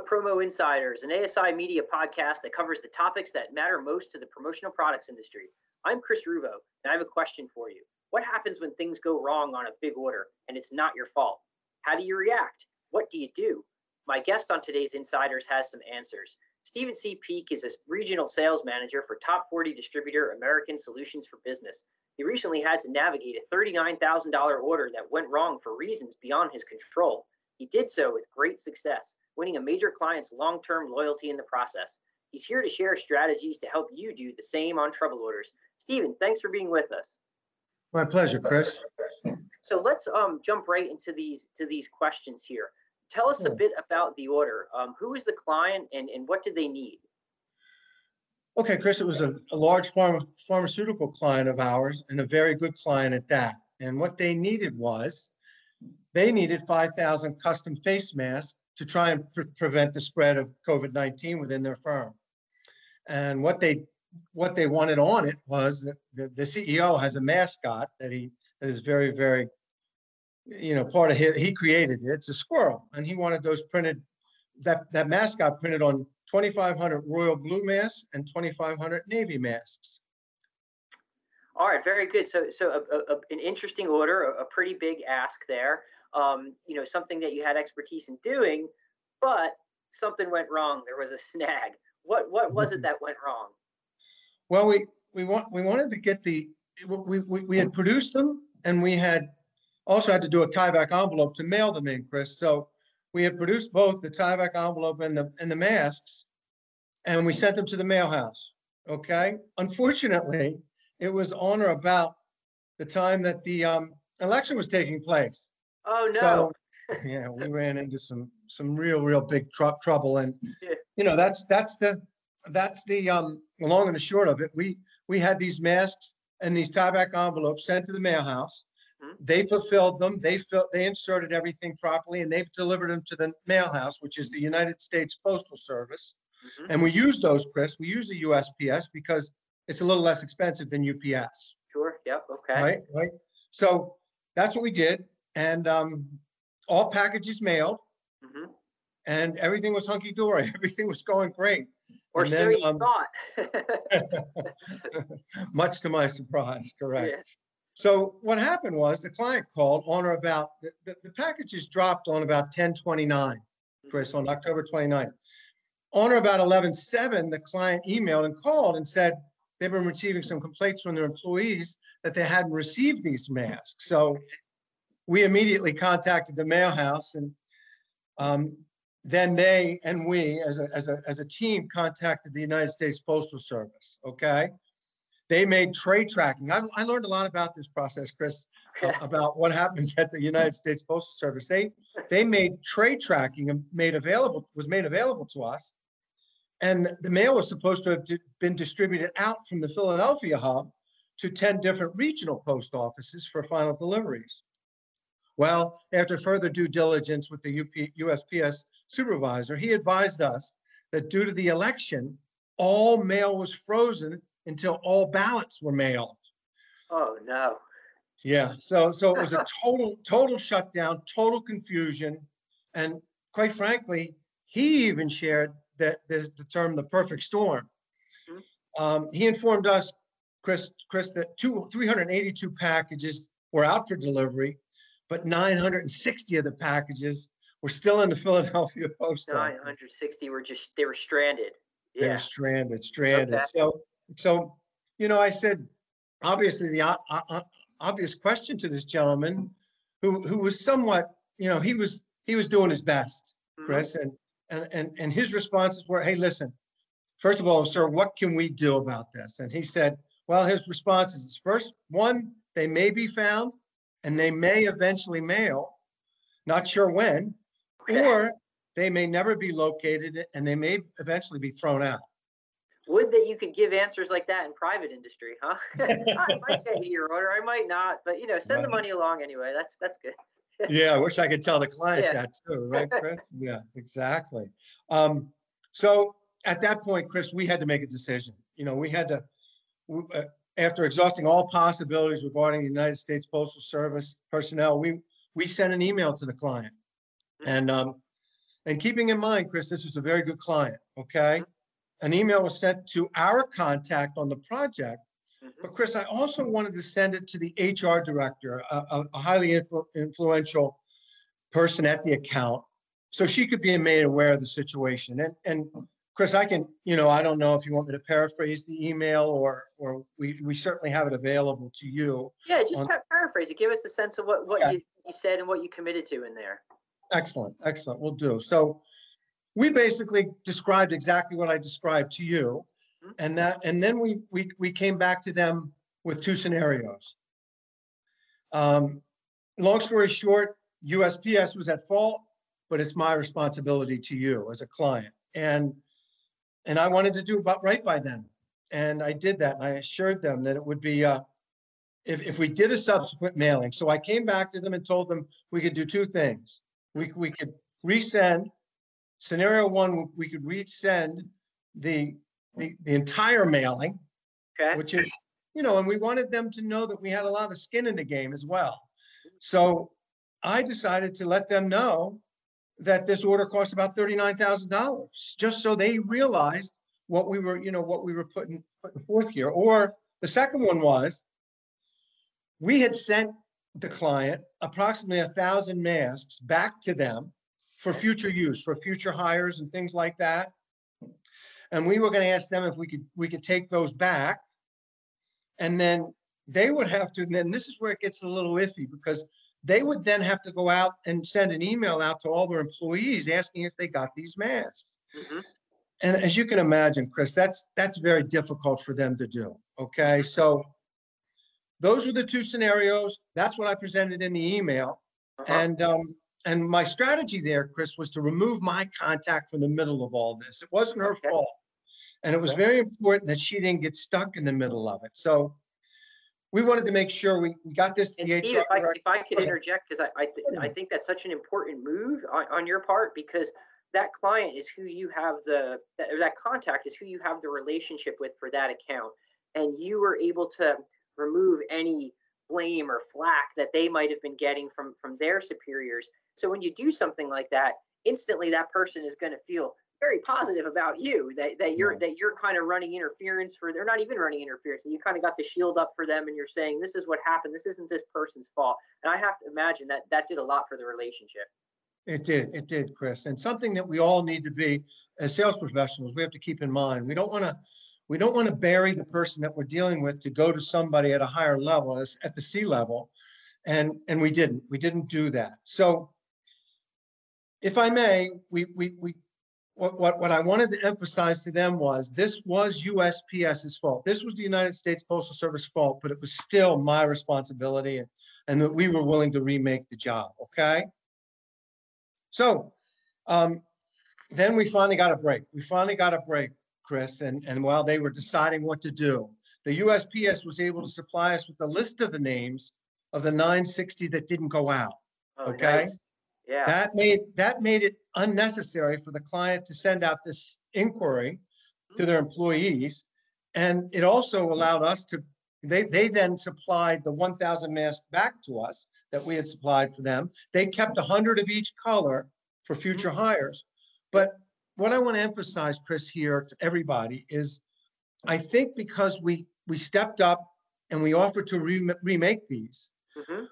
to Promo Insiders, an ASI media podcast that covers the topics that matter most to the promotional products industry. I'm Chris Ruvo, and I have a question for you. What happens when things go wrong on a big order and it's not your fault? How do you react? What do you do? My guest on today's Insiders has some answers. Stephen C. Peak is a regional sales manager for top 40 distributor American Solutions for Business. He recently had to navigate a $39,000 order that went wrong for reasons beyond his control. He did so with great success, winning a major client's long term loyalty in the process. He's here to share strategies to help you do the same on trouble orders. Stephen, thanks for being with us. My pleasure, Chris. So let's um, jump right into these to these questions here. Tell us a bit about the order. Um, who is the client and, and what did they need? Okay, Chris, it was a, a large pharma, pharmaceutical client of ours and a very good client at that. And what they needed was they needed 5,000 custom face masks to try and pre- prevent the spread of COVID-19 within their firm. And what they what they wanted on it was that the, the CEO has a mascot that he that is very very you know part of his he created it. It's a squirrel, and he wanted those printed that that mascot printed on 2,500 royal blue masks and 2,500 navy masks. All right, very good. So, so a, a, an interesting order, a, a, pretty big ask there. Um, you know, something that you had expertise in doing, but something went wrong. There was a snag. What what was it Mm-hmm. that went wrong? Well, we we want we wanted to get the we we, we had produced them and we had also had to do a Tyvek envelope to mail them in, Chris. So we had produced both the Tyvek envelope and the and the masks, and we sent them to the mail house. Okay. Unfortunately, it was on or about the time that the um, election was taking place. Oh no. So yeah, we ran into some some real real big tr- trouble, and Yeah. you know that's that's the that's the um long and the short of it. We we had these masks and these Tyvek envelopes sent to the mail house. Mhm. They fulfilled them. They filled they inserted everything properly, and they've delivered them to the mail house, which is the United States Postal Service. Mhm. And we use those, Chris. We use the USPS because it's a little less expensive than UPS Sure. Yep. Okay. right? Right. So that's what we did, and um, all packages mailed, hmm and everything was hunky dory. Everything was going great, Or And so then, you um, thought. much to my surprise. Correct. Yeah. So what happened was the client called on or about the, the, the packages dropped on about 1029, Chris, on October 29th. On or about 11/7, the client emailed and called and said they've been receiving some complaints from their employees that they hadn't received these masks. So we immediately contacted the mail house and um, then they and we as a, as a, as a team contacted the United States Postal Service, okay? They made trade tracking. I, I learned a lot about this process, Chris, about what happens at the United States Postal Service. They, they made trade tracking and made available, was made available to us. And the mail was supposed to have been distributed out from the Philadelphia hub to 10 different regional post offices for final deliveries. Well, after further due diligence with the UP, USPS supervisor, he advised us that due to the election, all mail was frozen until all ballots were mailed. oh no. Yeah, so so it was a total total shutdown, total confusion, and quite frankly, he even shared that there's the term the perfect storm. Mhm. Um, he informed us, Chris, Chris, that two 382 packages were out for delivery, but 960 of the packages were still in the Philadelphia post office. 960 were just they were stranded. They're Yeah. stranded, stranded. Okay. So, so, you know, I said, obviously, the o- o- o- obvious question to this gentleman, who who was somewhat, you know, he was he was doing his best, Mhm. Chris, and and and and his responses were, "Hey, listen, first of all, sir, what can we do about this?" And he said, "Well, his responses is first one, they may be found, and they may eventually mail, not sure when, or they may never be located, and they may eventually be thrown out." Would that you could give answers like that in private industry, huh? I might get your order, I might not, but you know, send the money along anyway. That's that's good. Yeah, I wish I could tell the client Yeah. that too, right, Chris? Yeah, exactly. Um, so at that point, Chris, we had to make a decision. You know, we had to, uh, after exhausting all possibilities regarding the United States Postal Service personnel, we we sent an email to the client, and um, And keeping in mind, Chris, this was a very good client, okay? An email was sent to our contact on the project, Mhm. but Chris, I also wanted to send it to the HR director, a, a- a highly influ- influential person at the account, so she could be made aware of the situation. And, and Chris, I can, you know, I don't know if you want me to paraphrase the email or, or we, we certainly have it available to you. Yeah, just on- pa- paraphrase it. Give us a sense of what, what Yeah. you, you said and what you committed to in there. Excellent, excellent, we'll do. So we basically described exactly what I described to you. Mhm. And that, and then we, we, we came back to them with two scenarios. Um, Long story short, USPS was at fault, but it's my responsibility to you as a client. And, and I wanted to do about right by them. And I did that, and I assured them that it would be, uh, if, if we did a subsequent mailing. So I came back to them and told them we could do two things. We, we could resend, scenario one, we could resend the, the, the entire mailing, Okay. which is, you know, and we wanted them to know that we had a lot of skin in the game as well. So I decided to let them know that this order cost about thirty-nine thousand dollars, just so they realized what we were, you know, what we were putting, putting forth here. Or the second one was, we had sent the client approximately a thousand masks back to them for future use, for future hires and things like that. And we were gonna ask them if we could, we could take those back. And then they would have to, and then this is where it gets a little iffy because they would then have to go out and send an email out to all their employees asking if they got these masks. Mhm. And as you can imagine, Chris, that's, that's very difficult for them to do, okay? So those are the two scenarios. That's what I presented in the email. Uh-huh. And, um, and my strategy there, Chris, was to remove my contact from the middle of all this. It wasn't her Okay. fault. And it was very important that she didn't get stuck in the middle of it. So we wanted to make sure we, we got this And Steve, if I, if I could interject, because I, I, th- I think that's such an important move on, on your part, because that client is who you have the, that, or that contact is who you have the relationship with for that account. And you were able to remove any blame or flack that they might have been getting from, from their superiors. So when you do something like that, instantly that person is going to feel very positive about you that, that you're Right. that you're kind of running interference for they're not even running interference and you kind of got the shield up for them and you're saying this is what happened this isn't this person's fault and i have to imagine that that did a lot for the relationship It did, it did, Chris. And something that we all need to be, as sales professionals, we have to keep in mind. We don't want to, we don't want to bury the person that we're dealing with to go to somebody at a higher level, at the C level. And, and we didn't, we didn't do that. So if I may, we, we, we, what, what, what I wanted to emphasize to them was this was USPS's fault. This was the United States Postal Service fault, but it was still my responsibility and, and that we were willing to remake the job, okay? So, um, then we finally got a break. We finally got a break, Chris, and, and while they were deciding what to do, the USPS was able to supply us with a list of the names of the 960 that didn't go out. oh, Okay. nice. Yeah That made, that made it unnecessary for the client to send out this inquiry to their employees. And it also allowed us to, they, they then supplied the 1,000 masks back to us that we had supplied for them. They kept 100 of each color for future hires. But what I want to emphasize, Chris, here to everybody is, I think because we, we stepped up and we offered to rem- remake these, Mhm.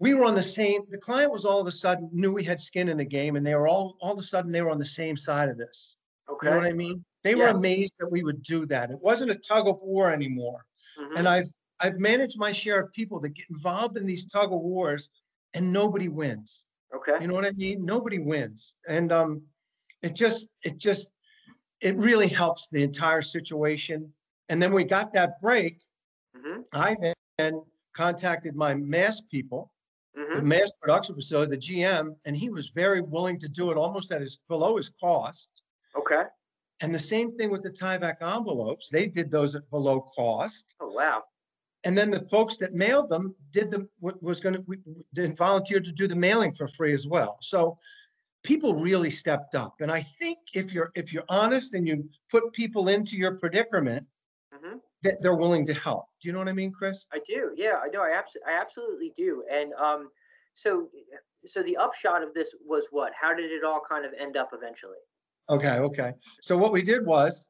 We were on the same, the client was all of a sudden knew we had skin in the game and they were all, all of a sudden they were on the same side of this. Okay. You know what I mean? They were amazed that we would do that. It wasn't a tug of war anymore. Mhm. And I've, I've managed my share of people that get involved in these tug of wars and nobody wins. okay You know what I mean? Nobody wins. And, um, it just, it just, it really helps the entire situation. And then we got that break. Mhm. I then contacted my mask people the Mhm. mass production facility, the GM, and he was very willing to do it almost at his, below his cost. okay And the same thing with the Tyvek envelopes. They did those at below cost. oh wow And then the folks that mailed them did the, wa- was gonna, we- we- then volunteered to do the mailing for free as well. So people really stepped up. And I think if you're, if you're honest and you put people into your predicament. That they're willing to help. Do you know what I mean, Chris? I do. Yeah, I know. I absolutely, I absolutely do. And um, so so the upshot of this was what? How did it all kind of end up eventually? Okay, okay. So what we did was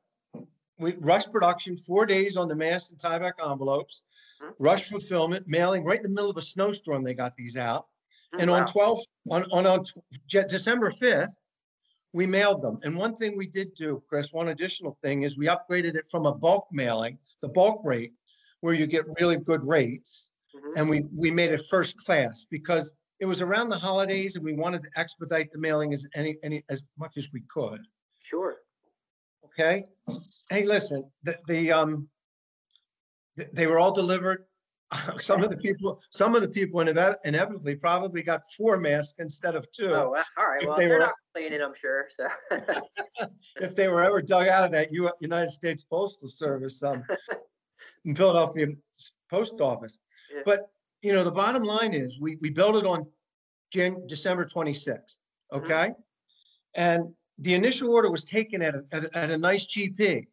we rushed production four days on the mass and Tyvek envelopes, Mhm. rush fulfillment, mailing right in the middle of a snowstorm. They got these out. Hmm, And wow. on 12, on, on, on December 5th, we mailed them. And one thing we did do, Chris, one additional thing is we upgraded it from a bulk mailing, the bulk rate, where you get really good rates. Mhm. And we, we made it first class because it was around the holidays and we wanted to expedite the mailing as any, any, as much as we could. Sure. Okay? Hey, listen, the, the, um, th- they were all delivered. Some of the people, some of the people inev- inevitably probably got four masks instead of two. Oh, wow. all right. If Well, they they're were- not complaining, I'm sure. So If they were ever dug out of that U- United States Postal Service, um, in Philadelphia Post Office. Yeah. But, you know, the bottom line is, we, we built it on Jan, December twenty-sixth, Mhm. okay? And the initial order was taken at a, at a, at a nice GP.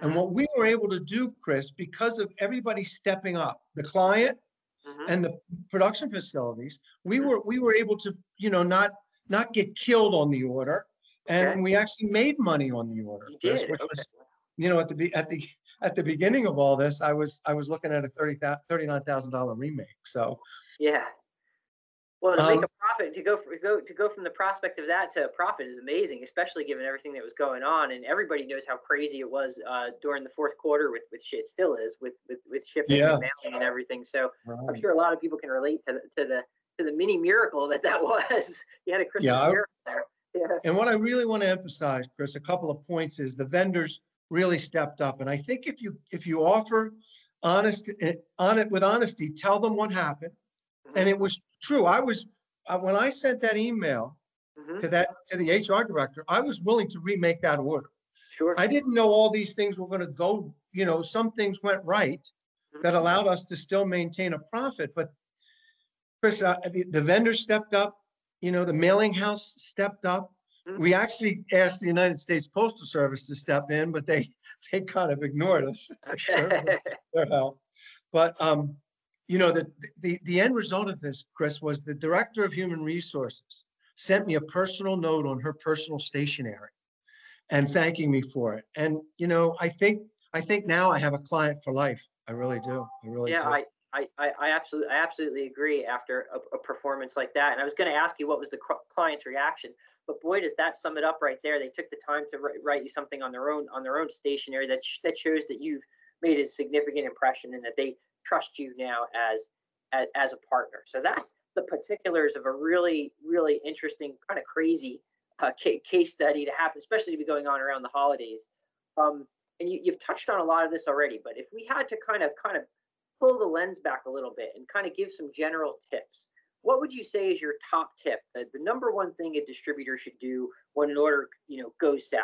And what we were able to do, Chris, because of everybody stepping up, the client mhm. and the production facilities, we Mhm. were, we were able to, you know, not, not get killed on the order. Okay. And we actually made money on the order. You Chris. Which Okay. was, you know, at the, at the, at the beginning of all this, I was, I was looking at a thirty thou, thirty-nine thousand dollar remake. So, Yeah. Well, to make Um, a profit, to go for, go to go from the prospect of that to a profit is amazing, especially given everything that was going on. And everybody knows how crazy it was uh, during the fourth quarter with with shit. It still is with with with shipping Yeah. and mailing and everything. So I'm sure a lot of people can relate to the, to the to the mini miracle that that was. you had a Christmas Yeah, miracle there. Yeah. And what I really want to emphasize, Chris, a couple of points is the vendors really stepped up. And I think if you, if you offer honest, eh, on it with honesty, tell them what happened. And it was true. I was, uh, when I sent that email Mhm. to that, to the HR director, I was willing to remake that order. Sure. I didn't know all these things were gonna go, you know, some things went right that allowed us to still maintain a profit, but Chris, uh, the, the vendor stepped up, you know, the mailing house stepped up. Mhm. We actually asked the United States Postal Service to step in, but they, they kind of ignored us. Their help. But, um, you know, the, the, the end result of this, Chris, was the Director of Human Resources sent me a personal note on her personal stationery and thanking me for it. And, you know, I think, I think now I have a client for life. I really do. I really yeah, do. I, I, I, I absolutely, I absolutely agree after a, a performance like that. And I was going to ask you what was the cl- client's reaction, but boy, does that sum it up right there. They took the time to write, write you something on their own, on their own stationery that, sh- that shows that you've made a significant impression and that they trust you now as, as, a partner. So that's the particulars of a really, really interesting, kind of crazy uh, case study to happen, especially to be going on around the holidays. Um, and you, you've touched on a lot of this already, but if we had to kind of, kind of pull the lens back a little bit and kind of give some general tips. What would you say is your top tip, the, the number one thing a distributor should do when an order, you know, goes south?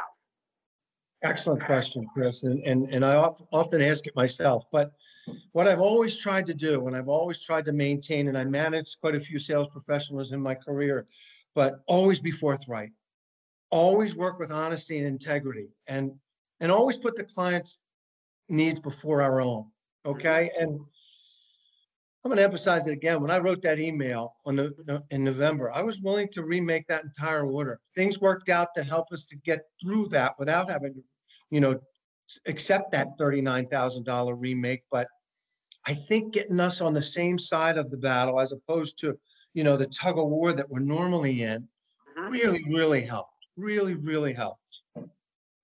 Excellent question, Chris, and, and, and I often ask it myself, but what I've always tried to do, and I've always tried to maintain, and I managed quite a few sales professionals in my career, but always be forthright. Always work with honesty and integrity, and, and always put the client's needs before our own, okay? Mm-hmm. And I'm gonna emphasize it again, when I wrote that email on the, in November, I was willing to remake that entire order. Things worked out to help us to get through that without having to, you know, accept that thirty-nine thousand dollar remake, but I think getting us on the same side of the battle as opposed to, you know, the tug of war that we're normally in, Mhm. really, really helped, really, really helped.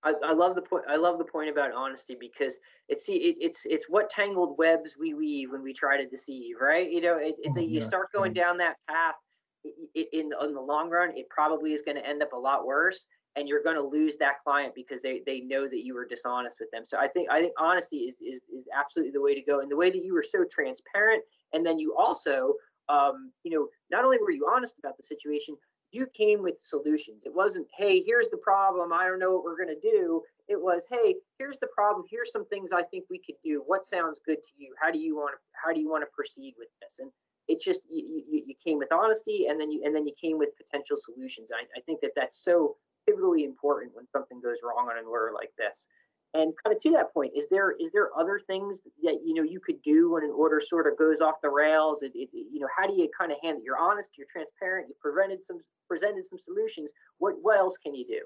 I, I love the point. I love the point about honesty because it's see, it, it's it's what tangled webs we weave when we try to deceive, right? You know, it, it's Oh, a, you start going down that path. in in the long run, it probably is going to end up a lot worse, and you're going to lose that client because they they know that you were dishonest with them. So I think I think honesty is is is absolutely the way to go, and the way that you were so transparent, and then you also, um, you know, not only were you honest about the situation, you came with solutions. It wasn't, hey, here's the problem. I don't know what we're going to do. It was, hey, here's the problem. Here's some things I think we could do. What sounds good to you? How do you want to how do you want to proceed with this? And it just you, you, you came with honesty, and then you and then you came with potential solutions. I, I think that that's so pivotally important when something goes wrong on an order like this. And kind of to that point, is there is there other things that you know you could do when an order sort of goes off the rails? It, it, you know, how do you kind of handle? You're honest, you're transparent, you prevented some presented some solutions. What what else can you do?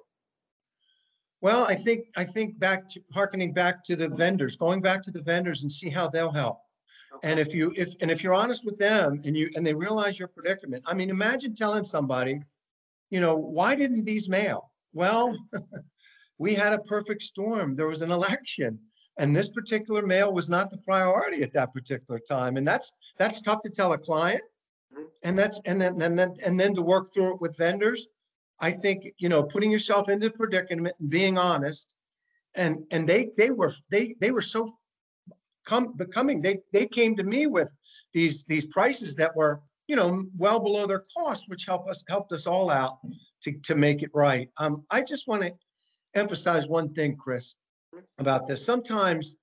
Well, I think I think back to harkening back to the vendors, going back to the vendors and see how they'll help. Okay. And if you if and if you're honest with them and you and they realize your predicament, I mean, imagine telling somebody, you know, why didn't these mail? Well, we had a perfect storm. There was an election, and this particular mail was not the priority at that particular time. And that's that's tough to tell a client. Mhm. And that's and then and then and then to work through it with vendors. I think you know putting yourself into the predicament and being honest, and and they they were they they were so come becoming they they came to me with these these prices that were you know well below their cost, which helped us helped us all out to to make it right. Um, I just want to emphasize one thing, Chris, about this. Sometimes,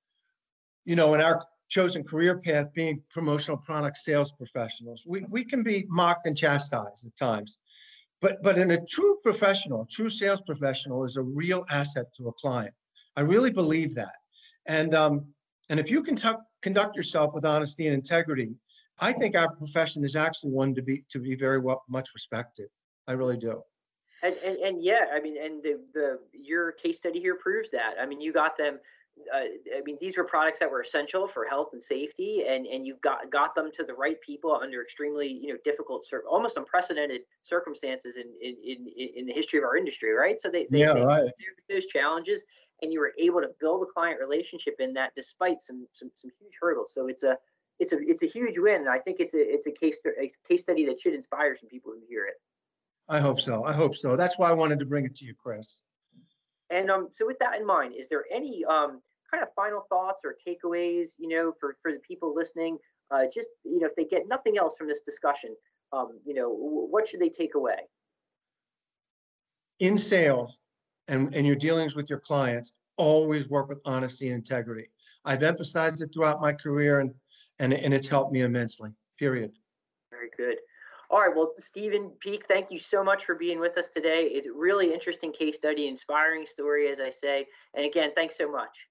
you know, in our chosen career path, being promotional product sales professionals, we we can be mocked and chastised at times. But but in a true professional, true sales professional is a real asset to a client. I really believe that. And um, and if you can tuck- conduct yourself with honesty and integrity, I think our profession is actually one to be to be very well much respected. I really do. And, and and yeah, I mean, and the the your case study here proves that. I mean, you got them. Uh, I mean, these were products that were essential for health and safety, and and you got got them to the right people under extremely you know difficult, almost unprecedented circumstances in in in, in the history of our industry, right? So they they, Yeah, they right. those challenges, and you were able to build a client relationship in that despite some some some huge hurdles. So it's a it's a it's a huge win, and I think it's a it's a case a case study that should inspire some people who hear it. I hope so. I hope so. That's why I wanted to bring it to you, Chris. And um, so with that in mind, is there any um, kind of final thoughts or takeaways, you know, for, for the people listening? Uh, just, you know, if they get nothing else from this discussion, um, you know, wh- what should they take away? In sales and, and your dealings with your clients, always work with honesty and integrity. I've emphasized it throughout my career and, and, and it's helped me immensely, period. Very good. All right. Well, Stephen Peak, thank you so much for being with us today. It's a really interesting case study, inspiring story, as I say. And again, thanks so much.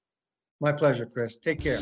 My pleasure, Chris. Take care.